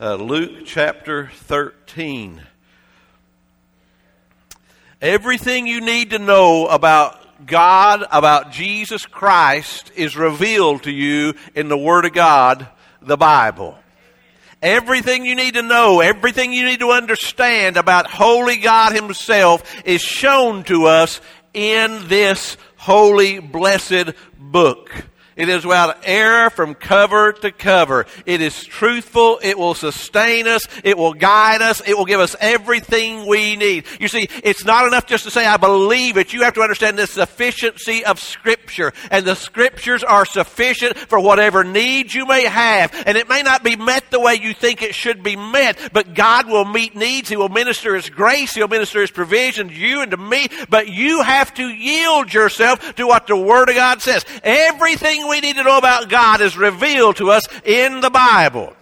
uh, Luke chapter 13. Everything you need to know about God, about Jesus Christ, is revealed to you in the Word of God, the Bible. Everything you need to know, everything you need to understand about Holy God Himself is shown to us in this holy, blessed book. It is without error from cover to cover. It is truthful. It will sustain us. It will guide us. It will give us everything we need. You see, it's not enough just to say, I believe it. You have to understand the sufficiency of Scripture. And the Scriptures are sufficient for whatever needs you may have. And it may not be met the way you think it should be met, but God will meet needs. He will minister His grace. He'll minister His provision to you and to me. But you have to yield yourself to what the Word of God says. Everything we need to know about God is revealed to us in the Bible.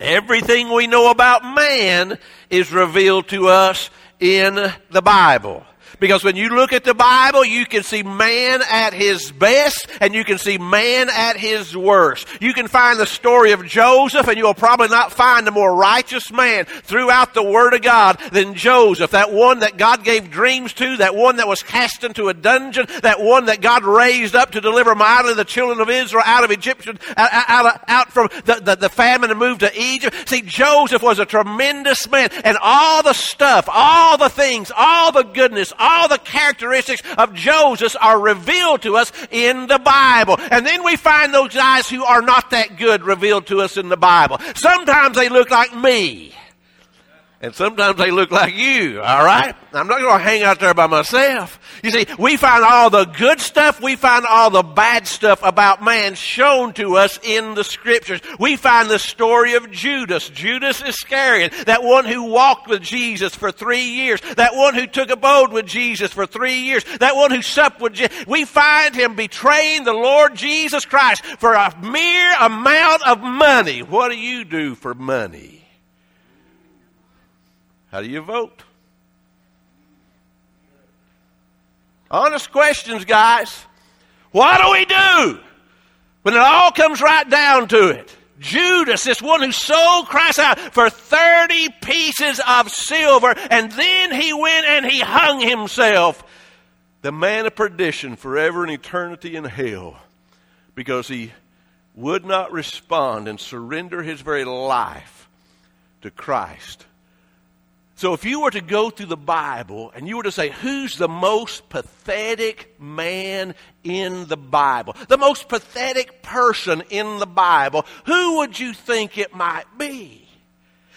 Everything we know about man is revealed to us in the Bible. Because when you look at the Bible, you can see man at his best and you can see man at his worst. You can find the story of Joseph and you'll probably not find a more righteous man throughout the Word of God than Joseph. That one that God gave dreams to, that one that was cast into a dungeon, that one that God raised up to deliver mightily the children of Israel out of Egyptian, uh, uh, out, out, out from the, the, the famine and moved to Egypt. See, Joseph was a tremendous man and all the stuff, all the things, all the goodness, all the characteristics of Joseph are revealed to us in the Bible. And then we find those guys who are not that good revealed to us in the Bible. Sometimes they look like me. And sometimes they look like you, all right? I'm not going to hang out there by myself. You see, we find all the good stuff, we find all the bad stuff about man shown to us in the scriptures. We find the story of Judas, Judas Iscariot, that one who walked with Jesus for three years, that one who took abode with Jesus for three years, that one who supped with Jesus. We find him betraying the Lord Jesus Christ for a mere amount of money. What do you do for money? How do you vote? Honest questions, guys. What do we do when it all comes right down to it? Judas, this one who sold Christ out for 30 pieces of silver, and then he went and he hung himself. The man of perdition forever and eternity in hell because he would not respond and surrender his very life to Christ so if you were to go through the Bible and you were to say, who's the most pathetic man in the Bible? The most pathetic person in the Bible, who would you think it might be?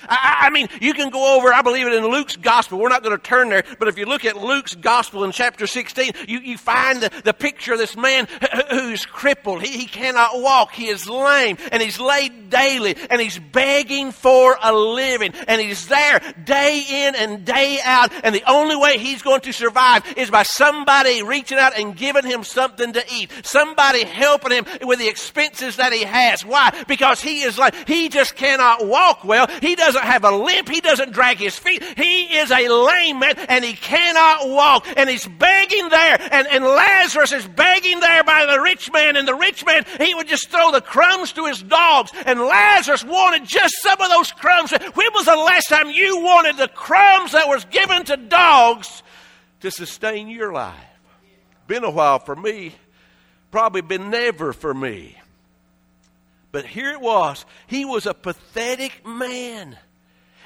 I, I, mean, you can go over, I believe it in Luke's gospel. We're not going to turn there, but if you look at Luke's gospel in chapter 16, you, you find the, the picture of this man who's crippled. He, he cannot walk. He is lame and he's laid daily and he's begging for a living and he's there day in and day out. And the only way he's going to survive is by somebody reaching out and giving him something to eat. Somebody helping him with the expenses that he has. Why? Because he is like, he just cannot walk well. He does doesn't have a limp. He doesn't drag his feet. He is a lame man and he cannot walk. And he's begging there. And, and Lazarus is begging there by the rich man. And the rich man, he would just throw the crumbs to his dogs. And Lazarus wanted just some of those crumbs. When was the last time you wanted the crumbs that was given to dogs to sustain your life? Been a while for me. Probably been never for me. But here it was. He was a pathetic man.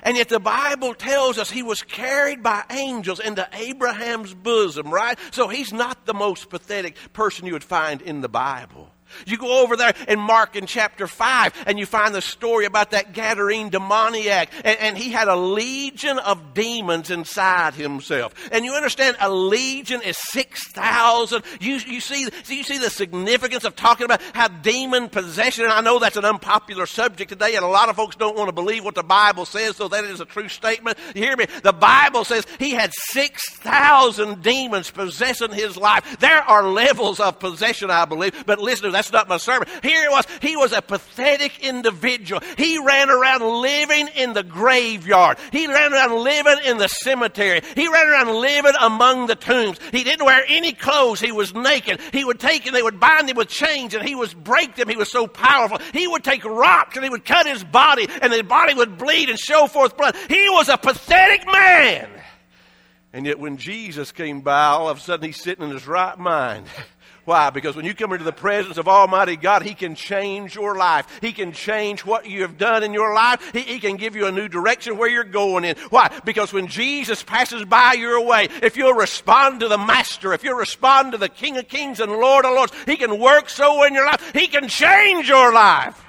And yet the Bible tells us he was carried by angels into Abraham's bosom, right? So he's not the most pathetic person you would find in the Bible. You go over there in Mark in chapter 5 and you find the story about that Gadarene demoniac and, and, he had a legion of demons inside himself. And you understand a legion is 6,000. You, you, see, you see the significance of talking about how demon possession, and I know that's an unpopular subject today and a lot of folks don't want to believe what the Bible says, so that is a true statement. You hear me? The Bible says he had 6,000 demons possessing his life. There are levels of possession, I believe, but listen to That's not my sermon. Here it was. He was a pathetic individual. He ran around living in the graveyard. He ran around living in the cemetery. He ran around living among the tombs. He didn't wear any clothes. He was naked. He would take and they would bind him with chains and he would break them. He was so powerful. He would take rocks and he would cut his body and his body would bleed and show forth blood. He was a pathetic man. And yet when Jesus came by, all of a sudden he's sitting in his right mind. Why? Because when you come into the presence of Almighty God, He can change your life. He can change what you have done in your life. He, he, can give you a new direction where you're going in. Why? Because when Jesus passes by your way, if you'll respond to the Master, if you'll respond to the King of Kings and Lord of Lords, He can work so in your life. He can change your life.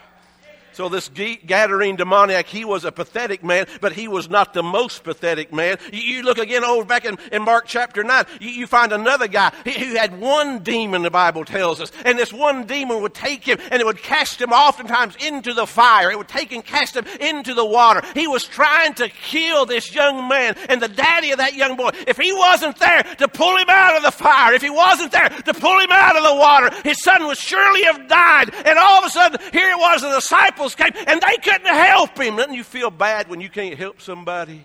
So this Gadarene demoniac, he was a pathetic man, but he was not the most pathetic man. You, look again over back in, in Mark chapter 9, you, you find another guy who had one demon, the Bible tells us. And this one demon would take him and it would cast him oftentimes into the fire. It would take and cast him into the water. He was trying to kill this young man and the daddy of that young boy. If he wasn't there to pull him out of the fire, if he wasn't there to pull him out of the water, his son would surely have died. And all of a sudden, here it was, the disciples disciples came and they couldn't help him. Doesn't you feel bad when you can't help somebody?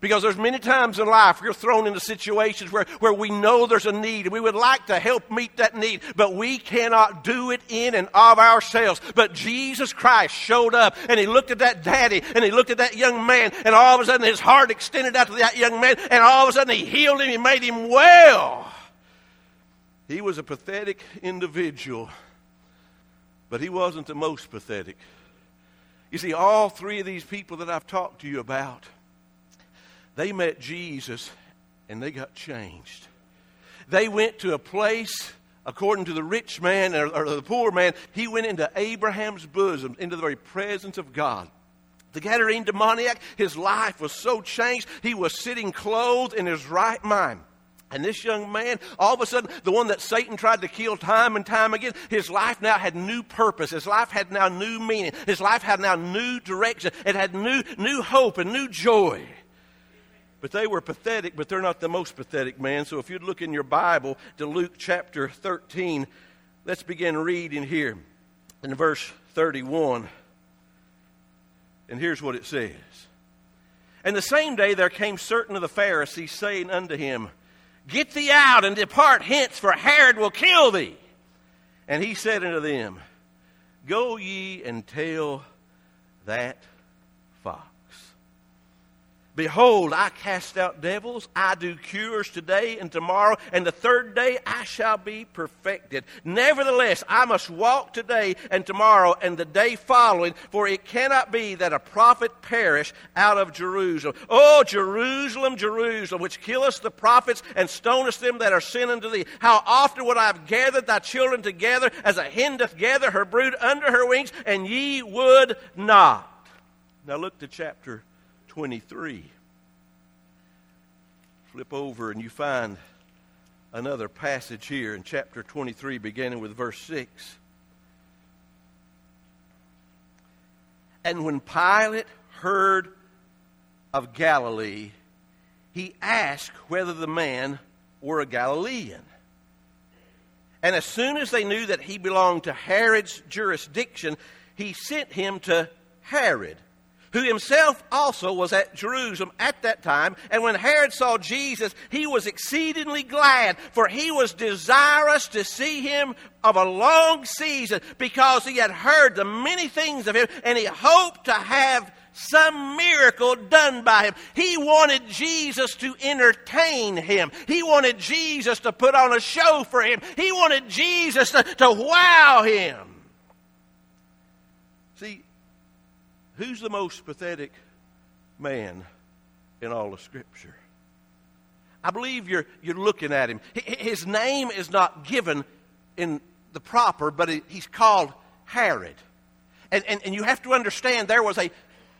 Because there's many times in life we're thrown into situations where, where we know there's a need and we would like to help meet that need, but we cannot do it in and of ourselves. But Jesus Christ showed up and he looked at that daddy and he looked at that young man and all of a sudden his heart extended out to that young man and all of a sudden he healed him, he made him well. He was a pathetic individual but he wasn't the most pathetic. You see, all three of these people that I've talked to you about, they met Jesus and they got changed. They went to a place, according to the rich man or, or the poor man, he went into Abraham's bosom, into the very presence of God. The Gadarene demoniac, his life was so changed, he was sitting clothed in his right mind. And this young man, all of a sudden, the one that Satan tried to kill time and time again, his life now had new purpose. His life had now new meaning. His life had now new direction. It had new, new hope and new joy. But they were pathetic, but they're not the most pathetic man. So if you'd look in your Bible to Luke chapter 13, let's begin reading here in verse 31. And here's what it says. And the same day there came certain of the Pharisees, saying unto him, Get thee out and depart hence, for Herod will kill thee. And he said unto them, Go ye and tell that fox. Behold, I cast out devils, I do cures today and tomorrow, and the third day I shall be perfected. Nevertheless, I must walk today and tomorrow and the day following, for it cannot be that a prophet perish out of Jerusalem. Oh, Jerusalem, Jerusalem, which killest the prophets and stonest them that are sent unto thee. How often would I have gathered thy children together as a hen doth gather her brood under her wings, and ye would not. Now look to chapter 23. Flip over and you find another passage here in chapter 23, beginning with verse 6. And when Pilate heard of Galilee, he asked whether the man were a Galilean. And as soon as they knew that he belonged to Herod's jurisdiction, he sent him to Herod who himself also was at Jerusalem at that time. And when Herod saw Jesus, he was exceedingly glad, for he was desirous to see him of a long season, because he had heard the many things of him, and he hoped to have some miracle done by him. He wanted Jesus to entertain him. He wanted Jesus to put on a show for him. He wanted Jesus to, to wow him. See, Who's the most pathetic man in all of Scripture? I believe you're, you're looking at him. His name is not given in the proper, but he's called Herod. And, and, and you have to understand there was a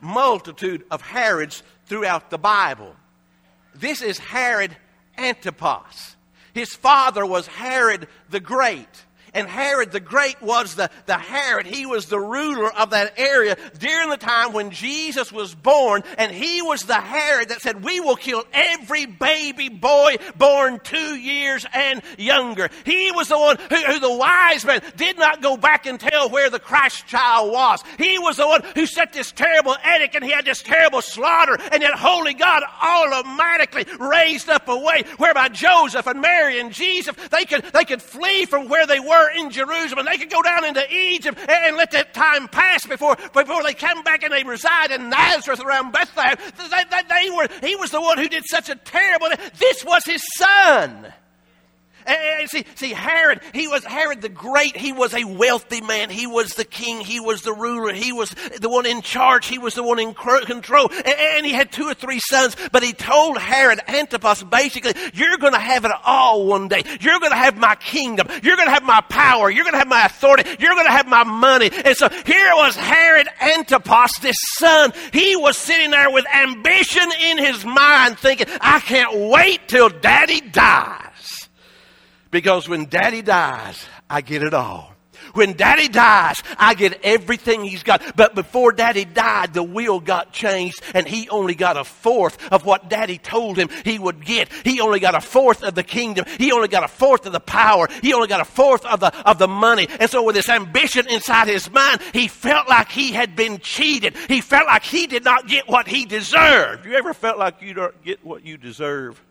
multitude of Herods throughout the Bible. This is Herod Antipas. His father was Herod the Great. And Herod the Great was the, the Herod. He was the ruler of that area during the time when Jesus was born. And he was the Herod that said, We will kill every baby boy born two years and younger. He was the one who, who the wise men did not go back and tell where the Christ child was. He was the one who set this terrible edict and he had this terrible slaughter. And yet, holy God automatically raised up a way whereby Joseph and Mary and Jesus, they could, they could flee from where they were in Jerusalem. They could go down into Egypt and, and let that time pass before, before they come back and they reside in Nazareth around Bethlehem. They, they, they were, he was the one who did such a terrible, this was his son. And see, see, Herod, he was Herod the Great. He was a wealthy man. He was the king. He was the ruler. He was the one in charge. He was the one in control. And he had two or three sons. But he told Herod Antipas basically, you're going to have it all one day. You're going to have my kingdom. You're going to have my power. You're going to have my authority. You're going to have my money. And so here was Herod Antipas, this son. He was sitting there with ambition in his mind thinking, I can't wait till daddy dies. Because when daddy dies, I get it all. When daddy dies, I get everything he's got. But before daddy died, the will got changed and he only got a fourth of what daddy told him he would get. He only got a fourth of the kingdom. He only got a fourth of the power. He only got a fourth of the, of the money. And so with this ambition inside his mind, he felt like he had been cheated. He felt like he did not get what he deserved. You ever felt like you don't get what you deserve?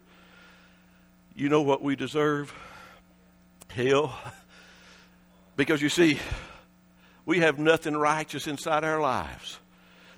You know what we deserve? Hell. Because you see, we have nothing righteous inside our lives.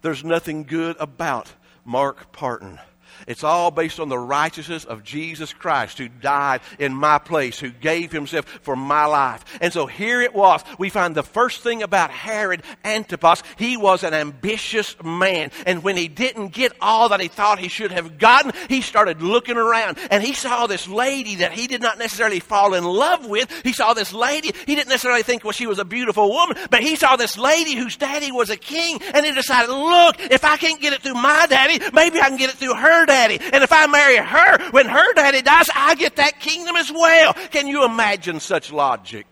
There's nothing good about Mark Parton. It's all based on the righteousness of Jesus Christ who died in my place, who gave himself for my life. And so here it was. We find the first thing about Herod Antipas. He was an ambitious man. And when he didn't get all that he thought he should have gotten, he started looking around and he saw this lady that he did not necessarily fall in love with. He saw this lady. He didn't necessarily think well, she was a beautiful woman, but he saw this lady whose daddy was a king and he decided, look, if I can't get it through my daddy, maybe I can get it through her daddy. And if I marry her, when her daddy dies, I get that kingdom as well. Can you imagine such logic?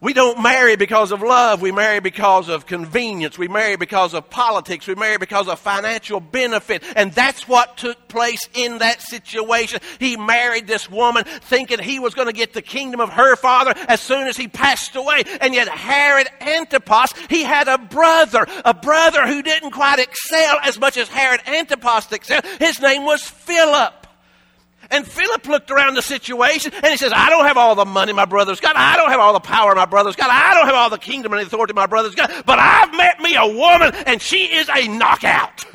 We don't marry because of love. We marry because of convenience. We marry because of politics. We marry because of financial benefit. And that's what took place in that situation. He married this woman thinking he was going to get the kingdom of her father as soon as he passed away. And yet Herod Antipas, he had a brother, a brother who didn't quite excel as much as Herod Antipas excelled. His name was Philip. And Philip looked around the situation and he says, I don't have all the money my brother's got. I don't have all the power my brother's got. I don't have all the kingdom and authority my brother's got. But I've met me a woman and she is a knockout.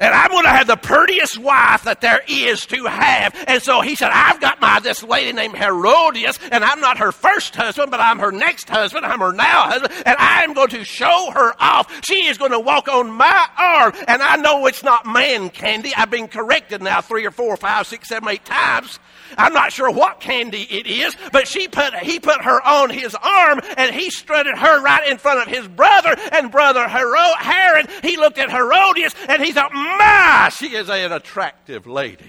and I'm going to have the prettiest wife that there is to have. And so he said, I've got my this lady named Herodias, and I'm not her first husband, but I'm her next husband. I'm her now husband, and I'm going to show her off. She is going to walk on my arm, and I know it's not man candy. I've been corrected now three or four, five, six, seven, eight times. I'm not sure what candy it is, but she put, he put her on his arm and he strutted her right in front of his brother and brother Hero- Herod. He looked at Herodias and he thought, my, she is an attractive lady.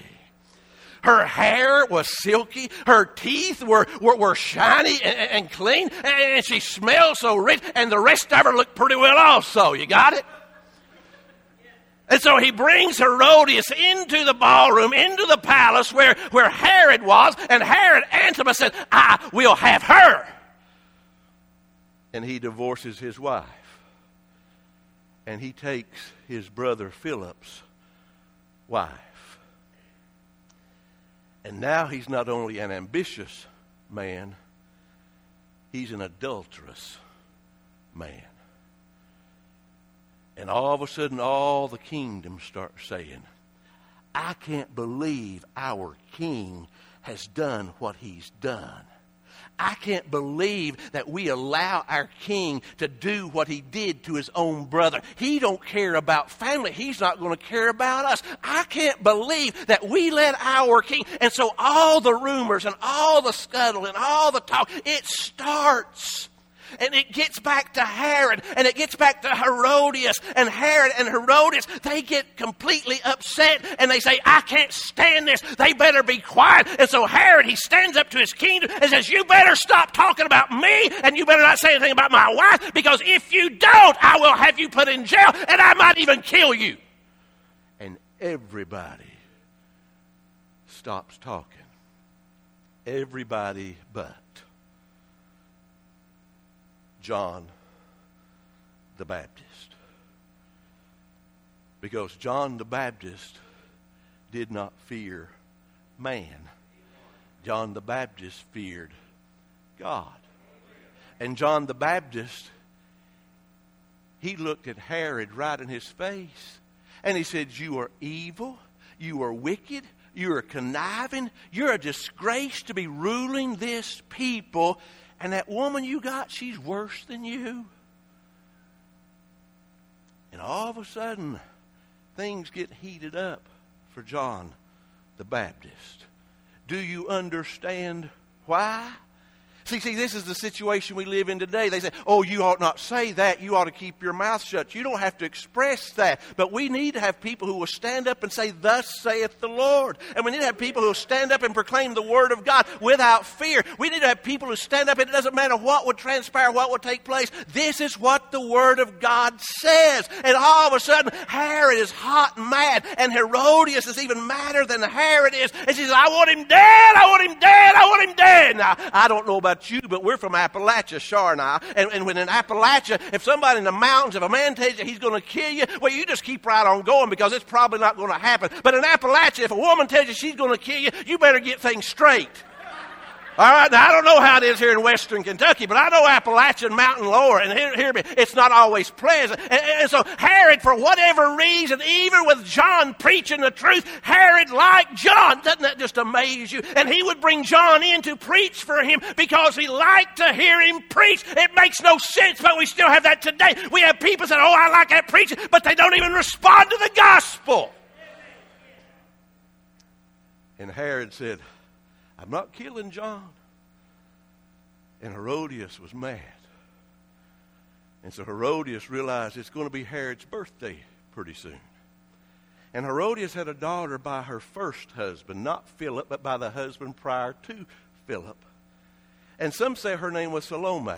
Her hair was silky. Her teeth were, were, were shiny and, and clean. And she smelled so rich. And the rest of her looked pretty well also. You got it? And so he brings Herodias into the ballroom, into the palace where, where Herod was, and Herod Antipas said, I will have her. And he divorces his wife. And he takes his brother Philip's wife. And now he's not only an ambitious man, he's an adulterous man. And all of a sudden, all the kingdoms start saying, I can't believe our king has done what he's done. I can't believe that we allow our king to do what he did to his own brother. He don't care about family. He's not going to care about us. I can't believe that we let our king. And so all the rumors and all the scuttle and all the talk, it starts And it gets back to Herod and it gets back to Herodias. And Herod and Herodias, they get completely upset and they say, I can't stand this. They better be quiet. And so Herod, he stands up to his kingdom and says, You better stop talking about me and you better not say anything about my wife because if you don't, I will have you put in jail and I might even kill you. And everybody stops talking. Everybody but John the Baptist. Because John the Baptist did not fear man, John the Baptist feared God. And John the Baptist, he looked at Herod right in his face and he said, You are evil, you are wicked, you are conniving, you're a disgrace to be ruling this people. And that woman you got, she's worse than you. And all of a sudden, things get heated up for John the Baptist. Do you understand why? See, see, this is the situation we live in today. They say, oh, you ought not say that. You ought to keep your mouth shut. You don't have to express that. But we need to have people who will stand up and say, Thus saith the Lord. And we need to have people who will stand up and proclaim the Word of God without fear. We need to have people who stand up, and it doesn't matter what would transpire, what would take place. This is what the Word of God says. And all of a sudden, Herod is hot and mad, and Herodias is even madder than Herod is. And she says, I want him dead, I want him dead, I want him dead. Now, I don't know about you, but we're from Appalachia, Shar and I. And, and when in Appalachia, if somebody in the mountains, if a man tells you he's going to kill you, well, you just keep right on going because it's probably not going to happen. But in Appalachia, if a woman tells you she's going to kill you, you better get things straight. All right, now I don't know how it is here in western Kentucky, but I know Appalachian mountain lower, and hear, hear me, it's not always pleasant. And, and, so Herod, for whatever reason, even with John preaching the truth, Herod liked John. Doesn't that just amaze you? And he would bring John in to preach for him because he liked to hear him preach. It makes no sense, but we still have that today. We have people say, oh, I like that preaching, but they don't even respond to the gospel. And Herod said, I'm not killing John. And Herodias was mad. And so Herodias realized it's going to be Herod's birthday pretty soon. And Herodias had a daughter by her first husband, not Philip, but by the husband prior to Philip. And some say her name was Salome.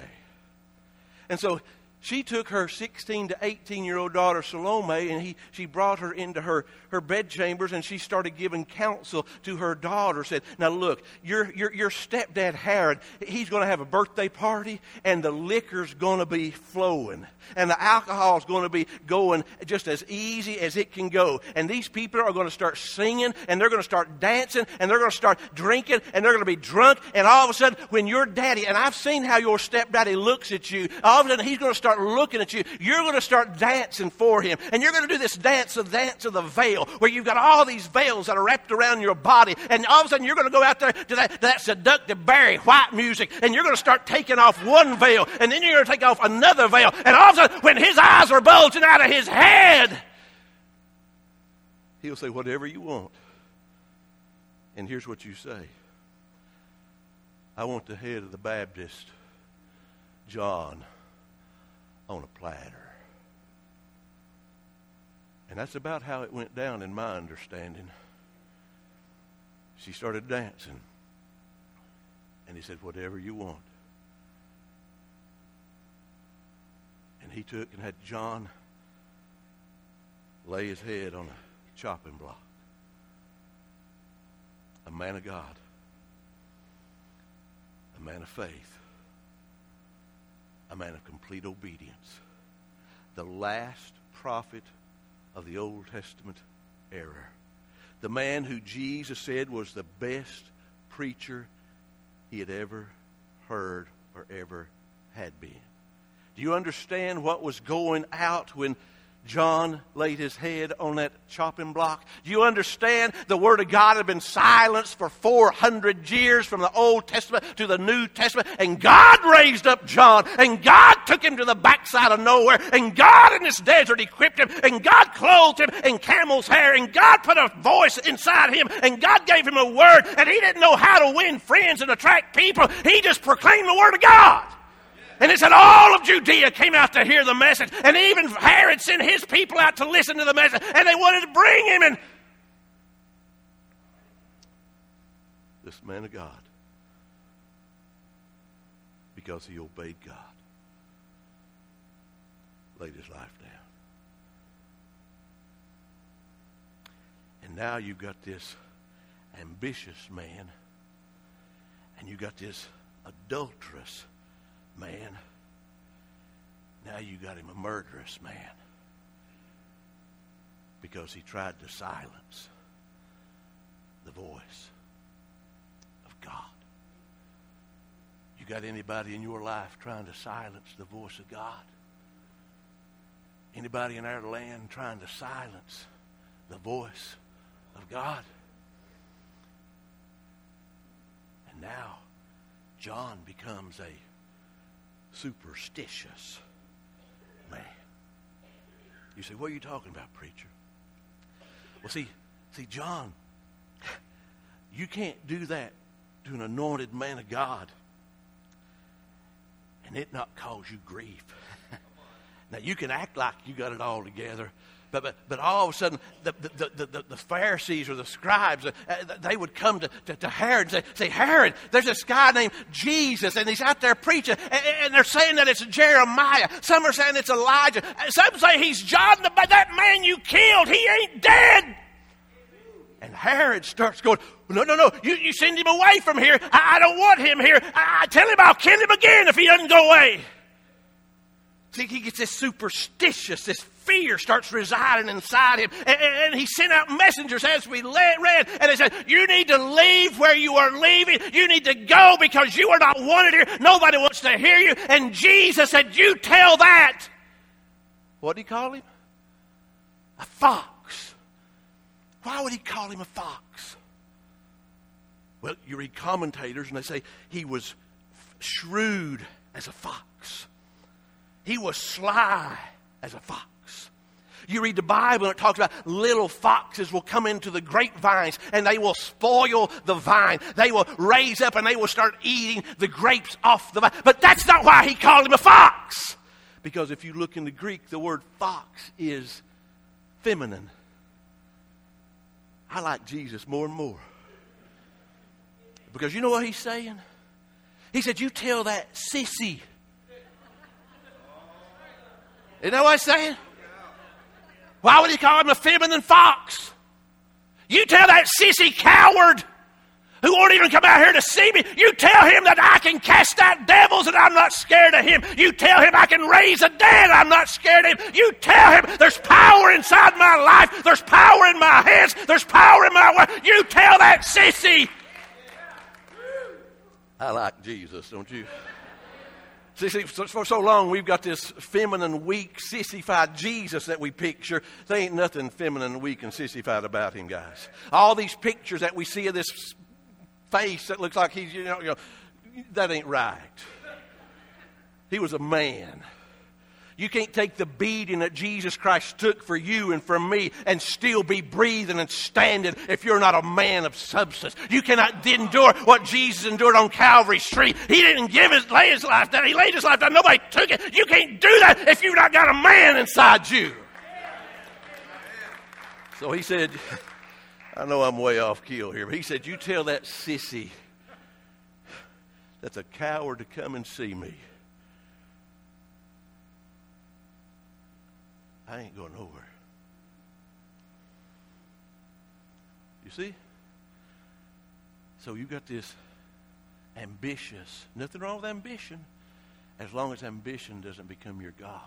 And so she took her 16 to 18 year old daughter Salome and he, she brought her into her, her bedchambers and she started giving counsel to her daughter. Said, Now look, your, your, your stepdad Herod, he's going to have a birthday party and the liquor's going to be flowing and the alcohol's going to be going just as easy as it can go. And these people are going to start singing and they're going to start dancing and they're going to start drinking and they're going to be drunk. And all of a sudden, when your daddy, and I've seen how your stepdaddy looks at you, all of a sudden he's going to start start looking at you, you're going to start dancing for him. And you're going to do this dance, the dance of the veil, where you've got all these veils that are wrapped around your body. And all of a sudden, you're going to go out there to that, to that seductive Barry White music, and you're going to start taking off one veil, and then you're going to take off another veil. And all of a sudden, when his eyes are bulging out of his head, he'll say, Whatever you want. And here's what you say I want the head of the Baptist, John on a platter. And that's about how it went down in my understanding. She started dancing. And he said, Whatever you want. And he took and had John lay his head on a chopping block. A man of God, a man of faith a man of complete obedience. The last prophet of the Old Testament era. The man who Jesus said was the best preacher he had ever heard or ever had been. Do you understand what was going out when John laid his head on that chopping block. Do you understand? The Word of God had been silenced for 400 years from the Old Testament to the New Testament, and God raised up John, and God took him to the backside of nowhere, and God in this desert equipped him, and God clothed him in camel's hair, and God put a voice inside him, and God gave him a word, and he didn't know how to win friends and attract people. He just proclaimed the Word of God. And it said all of Judea came out to hear the message. And even Herod sent his people out to listen to the message. And they wanted to bring him. And this man of God, because he obeyed God, laid his life down. And now you've got this ambitious man, and you've got this adulterous man. Now you got him a murderous man because he tried to silence the voice of God. You got anybody in your life trying to silence the voice of God? Anybody in our land trying to silence the voice of God? And now John becomes a superstitious man. You say, what are you talking about, preacher? Well, see, see, John, you can't do that to an anointed man of God and it not cause you grief. now, you can act like you got it all together, but, but, but all of a sudden, the, the, the, the, the Pharisees or the scribes, uh, they would come to, to, to Herod and say, say, Herod, there's this guy named Jesus, and he's out there preaching, and, and they're saying that it's Jeremiah. Some are saying it's Elijah. Some say he's John, the, that man you killed. He ain't dead. And Herod starts going, No, no, no, you, you send him away from here. I, I don't want him here. I, I tell him I'll kill him again if he doesn't go away. He gets this superstitious, this fear starts residing inside him. And, and, he sent out messengers as we read, and they said, You need to leave where you are leaving. You need to go because you are not wanted here. Nobody wants to hear you. And Jesus said, You tell that. What did he call him? A fox. Why would he call him a fox? Well, you read commentators and they say he was shrewd as a fox. He was sly as a fox. You read the Bible and it talks about little foxes will come into the grapevines and they will spoil the vine. They will raise up and they will start eating the grapes off the vine. But that's not why he called him a fox. Because if you look in the Greek, the word fox is feminine. I like Jesus more and more. Because you know what he's saying? He said, You tell that sissy. You know what I'm saying? Why would he call him a feminine fox? You tell that sissy coward who won't even come out here to see me. You tell him that I can cast out devils and I'm not scared of him. You tell him I can raise a dead. I'm not scared of him. You tell him there's power inside my life. There's power in my hands. There's power in my way. You tell that sissy. I like Jesus, don't you? See, see, for so long we've got this feminine, weak, sissified Jesus that we picture. There ain't nothing feminine, weak, and sissified about him, guys. All these pictures that we see of this face that looks like he's, you know, you know that ain't right. He was a man. You can't take the beating that Jesus Christ took for you and for me and still be breathing and standing if you're not a man of substance. You cannot endure what Jesus endured on Calvary's tree. He didn't give his, lay his life down. He laid his life down. Nobody took it. You can't do that if you've not got a man inside you. So he said, I know I'm way off keel here, but he said, You tell that sissy that's a coward to come and see me. I ain't going nowhere. You see? So you got this ambitious, nothing wrong with ambition, as long as ambition doesn't become your God.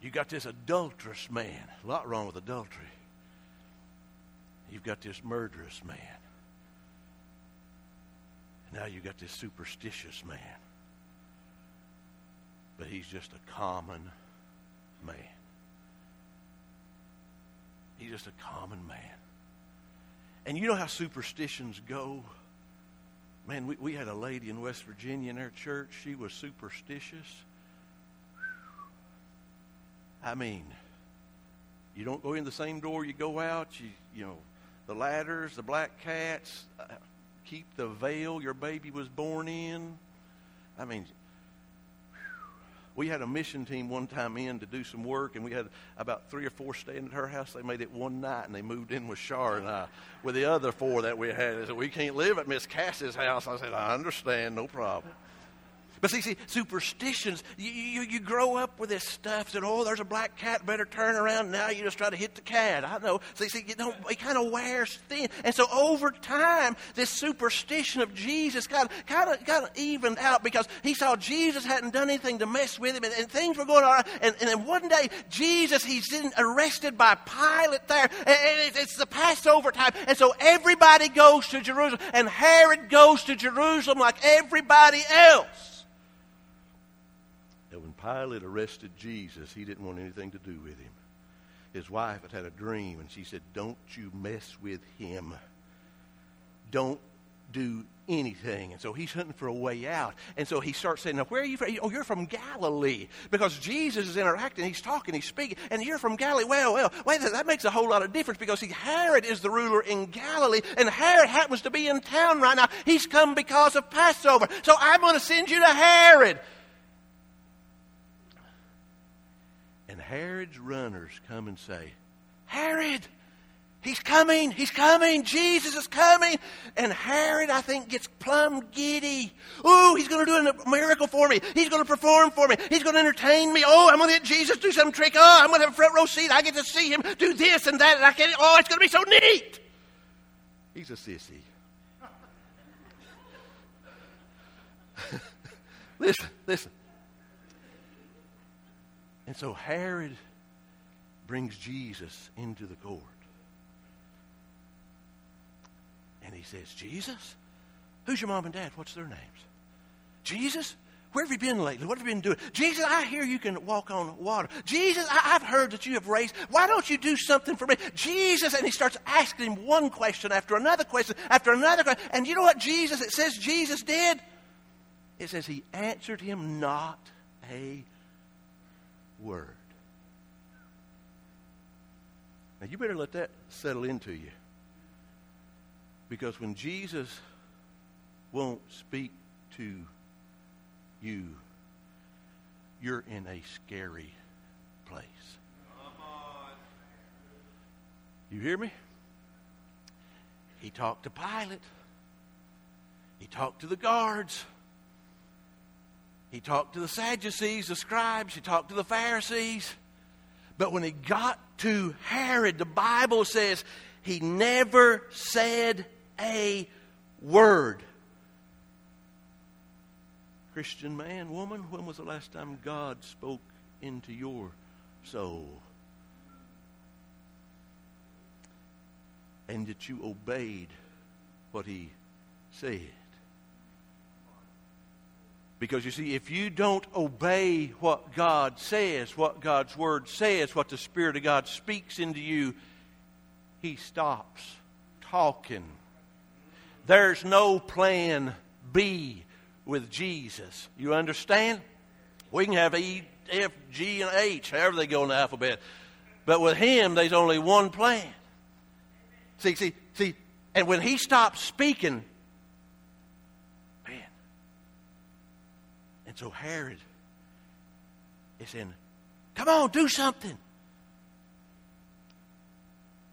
You got this adulterous man, a lot wrong with adultery. You've got this murderous man. Now you've got this superstitious man. But he's just a common man. He's just a common man. And you know how superstitions go? Man, we, we had a lady in West Virginia in our church. She was superstitious. I mean, you don't go in the same door you go out. You, you know, the ladders, the black cats, uh, keep the veil your baby was born in. I mean, we had a mission team one time in to do some work, and we had about three or four staying at her house. They made it one night, and they moved in with Shar and I. With the other four that we had, they said, we can't live at Miss Cassie's house. I said, I understand, no problem. But see, see, superstitions, you, you, you grow up with this stuff that, oh, there's a black cat, better turn around. Now you just try to hit the cat. I know. See, see, you know, it kind of wears thin. And so over time, this superstition of Jesus kind of, kind of, kind of evened out because he saw Jesus hadn't done anything to mess with him and, and things were going on. And, and then one day, Jesus, he's arrested by Pilate there. And it's the Passover time. And so everybody goes to Jerusalem. And Herod goes to Jerusalem like everybody else. Pilate arrested Jesus, he didn't want anything to do with him. His wife had had a dream, and she said, Don't you mess with him. Don't do anything. And so he's hunting for a way out. And so he starts saying, Now, where are you from? Oh, you're from Galilee. Because Jesus is interacting, he's talking, he's speaking, and you're from Galilee. Well, well, wait, that makes a whole lot of difference because see, Herod is the ruler in Galilee, and Herod happens to be in town right now. He's come because of Passover. So I'm going to send you to Herod. Herod's runners come and say, Herod, he's coming, he's coming, Jesus is coming. And Herod, I think, gets plumb giddy. Oh, he's going to do a miracle for me. He's going to perform for me. He's going to entertain me. Oh, I'm going to get Jesus do some trick. Oh, I'm going to have a front row seat. I get to see him do this and that. And I can, oh, it's going to be so neat. He's a sissy. listen, listen. And so Herod brings Jesus into the court. And he says, Jesus? Who's your mom and dad? What's their names? Jesus? Where have you been lately? What have you been doing? Jesus, I hear you can walk on water. Jesus, I, have heard that you have raised. Why don't you do something for me? Jesus, and he starts asking him one question after another question after another question. And you know what Jesus, it says Jesus did? It says he answered him not a word. Now, you better let that settle into you. Because when Jesus won't speak to you, you're in a scary place. You hear me? He talked to Pilate. He talked to the guards. He talked to the Sadducees, the scribes, he talked to the Pharisees. But when he got to Herod, the Bible says he never said a word. Christian man, woman, when was the last time God spoke into your soul? And that you obeyed what he said? Because you see, if you don't obey what God says, what God's Word says, what the Spirit of God speaks into you, He stops talking. There's no plan B with Jesus. You understand? We can have E, F, G, and H, however they go in the alphabet. But with Him, there's only one plan. See, see, see, and when He stops speaking, And so Herod is saying, Come on, do something.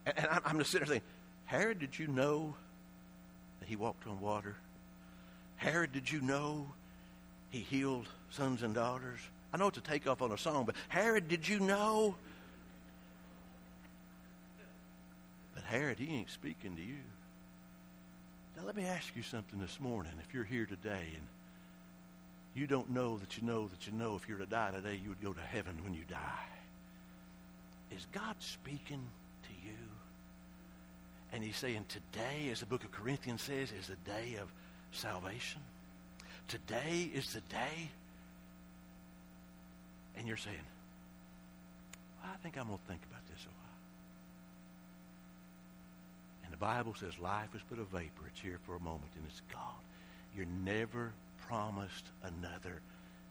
And I'm just sitting there saying, Herod, did you know that he walked on water? Herod, did you know he healed sons and daughters? I know it's a takeoff on a song, but Herod, did you know? But Herod, he ain't speaking to you. Now, let me ask you something this morning. If you're here today and you don't know that you know that you know if you were to die today, you would go to heaven when you die. Is God speaking to you? And he's saying, today, as the book of Corinthians says, is the day of salvation. Today is the day. And you're saying, I think I'm going to think about this a while. And the Bible says life is but a vapor. It's here for a moment and it's gone. You're never promised another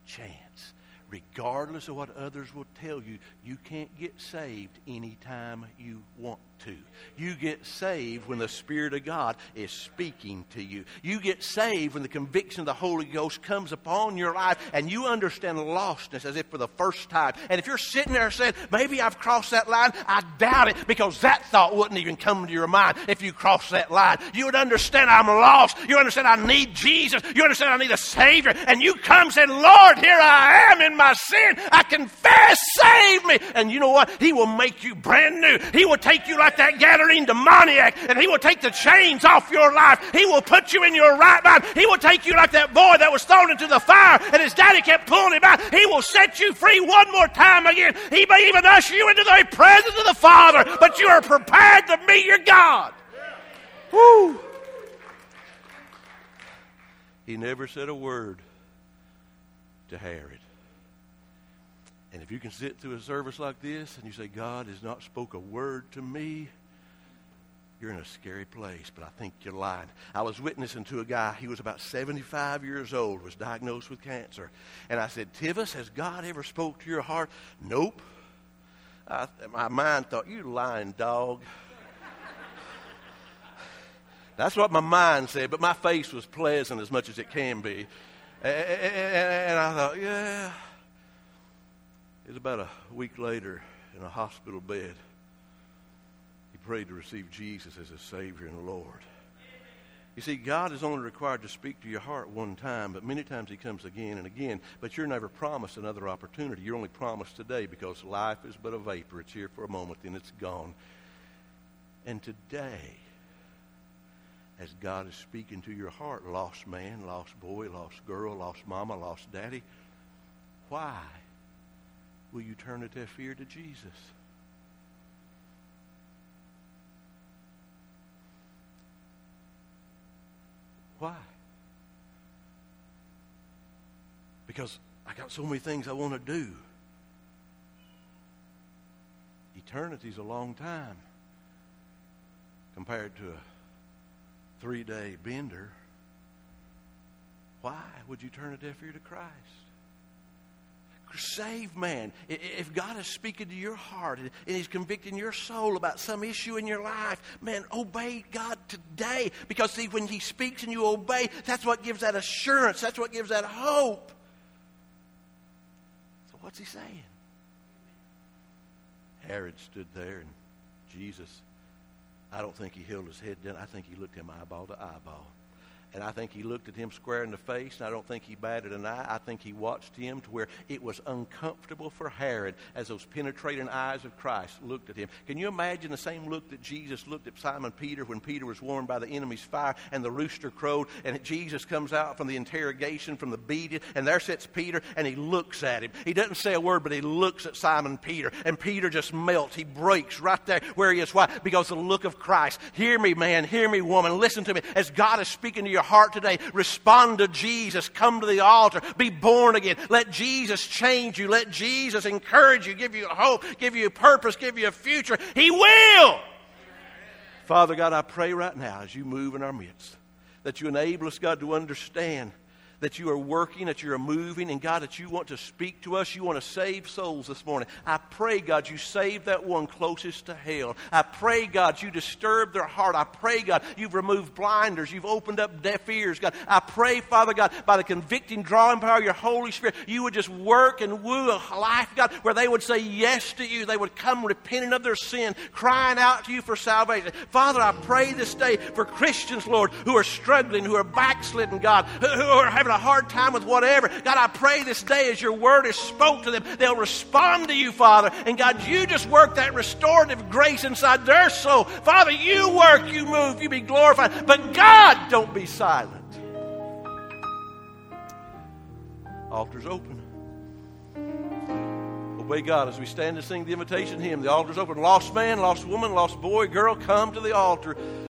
chance. regardless of what others will tell you, you can't get saved anytime you want to. You get saved when the Spirit of God is speaking to you. You get saved when the conviction of the Holy Ghost comes upon your life and you understand lostness as if for the first time. And if you're sitting there saying, maybe I've crossed that line, I doubt it because that thought wouldn't even come to your mind if you crossed that line. You would understand I'm lost. You understand I need Jesus. You understand I need a Savior. And you come saying, Lord, here I am in my sin. I confess, save me. And you know what? He will make you brand new. He will take you like that Gadarene demoniac and he will take the chains off your life. He will put you in your right mind. He will take you like that boy that was thrown into the fire and his daddy kept pulling him out. He will set you free one more time again. He may even usher you into the presence of the Father, but you are prepared to meet your God. Woo! He never said a word to Herod. And if you can sit through a service like this and you say, God has not spoke a word to me, you're in a scary place, but I think you're lying. I was witnessing to a guy, he was about 75 years old, was diagnosed with cancer. And I said, Tivis, has God ever spoke to your heart? Nope. I, my mind thought, you lying dog. That's what my mind said, but my face was pleasant as much as it can be. And I thought, yeah. Was about a week later in a hospital bed. He prayed to receive Jesus as his Savior and Lord. You see, God is only required to speak to your heart one time, but many times He comes again and again. But you're never promised another opportunity. You're only promised today because life is but a vapor. It's here for a moment, then it's gone. And today, as God is speaking to your heart, lost man, lost boy, lost girl, lost mama, lost daddy, why will you turn a deaf ear to Jesus? Why? Because I got so many things I want to do. Eternity's a long time compared to a three day bender. Why would you turn a deaf ear to Christ? Save man. If God is speaking to your heart and He's convicting your soul about some issue in your life, man, obey God today. Because, see, when He speaks and you obey, that's what gives that assurance. That's what gives that hope. So, what's He saying? Herod stood there and Jesus, I don't think he held his head down. I think he looked him eyeball to eyeball. And I think he looked at him square in the face, and I don't think he batted an eye. I think he watched him to where it was uncomfortable for Herod as those penetrating eyes of Christ looked at him. Can you imagine the same look that Jesus looked at Simon Peter when Peter was warmed by the enemy's fire and the rooster crowed, and Jesus comes out from the interrogation, from the beating, and there sits Peter, and he looks at him. He doesn't say a word, but he looks at Simon Peter, and Peter just melts. He breaks right there where he is. Why? Because the look of Christ. Hear me, man. Hear me, woman. Listen to me. As God is speaking to your your heart today, respond to Jesus. Come to the altar. Be born again. Let Jesus change you. Let Jesus encourage you, give you hope, give you purpose, give you a future. He will. Father God, I pray right now as you move in our midst that you enable us, God, to understand that you are working, that you are moving, and God, that you want to speak to us. You want to save souls this morning. I pray, God, you save that one closest to hell. I pray, God, you disturb their heart. I pray, God, you've removed blinders. You've opened up deaf ears, God. I pray, Father God, by the convicting, drawing power of your Holy Spirit, you would just work and woo a life, God, where they would say yes to you. They would come repenting of their sin, crying out to you for salvation. Father, I pray this day for Christians, Lord, who are struggling, who are backslidden, God, who are having having a hard time with whatever. God, I pray this day as your word is spoke to them, they'll respond to you, Father. And God, you just work that restorative grace inside their soul. Father, you work, you move, you be glorified. But God, don't be silent. Altar's open. Obey God as we stand to sing the invitation hymn. The altar's open. Lost man, lost woman, lost boy, girl, come to the altar.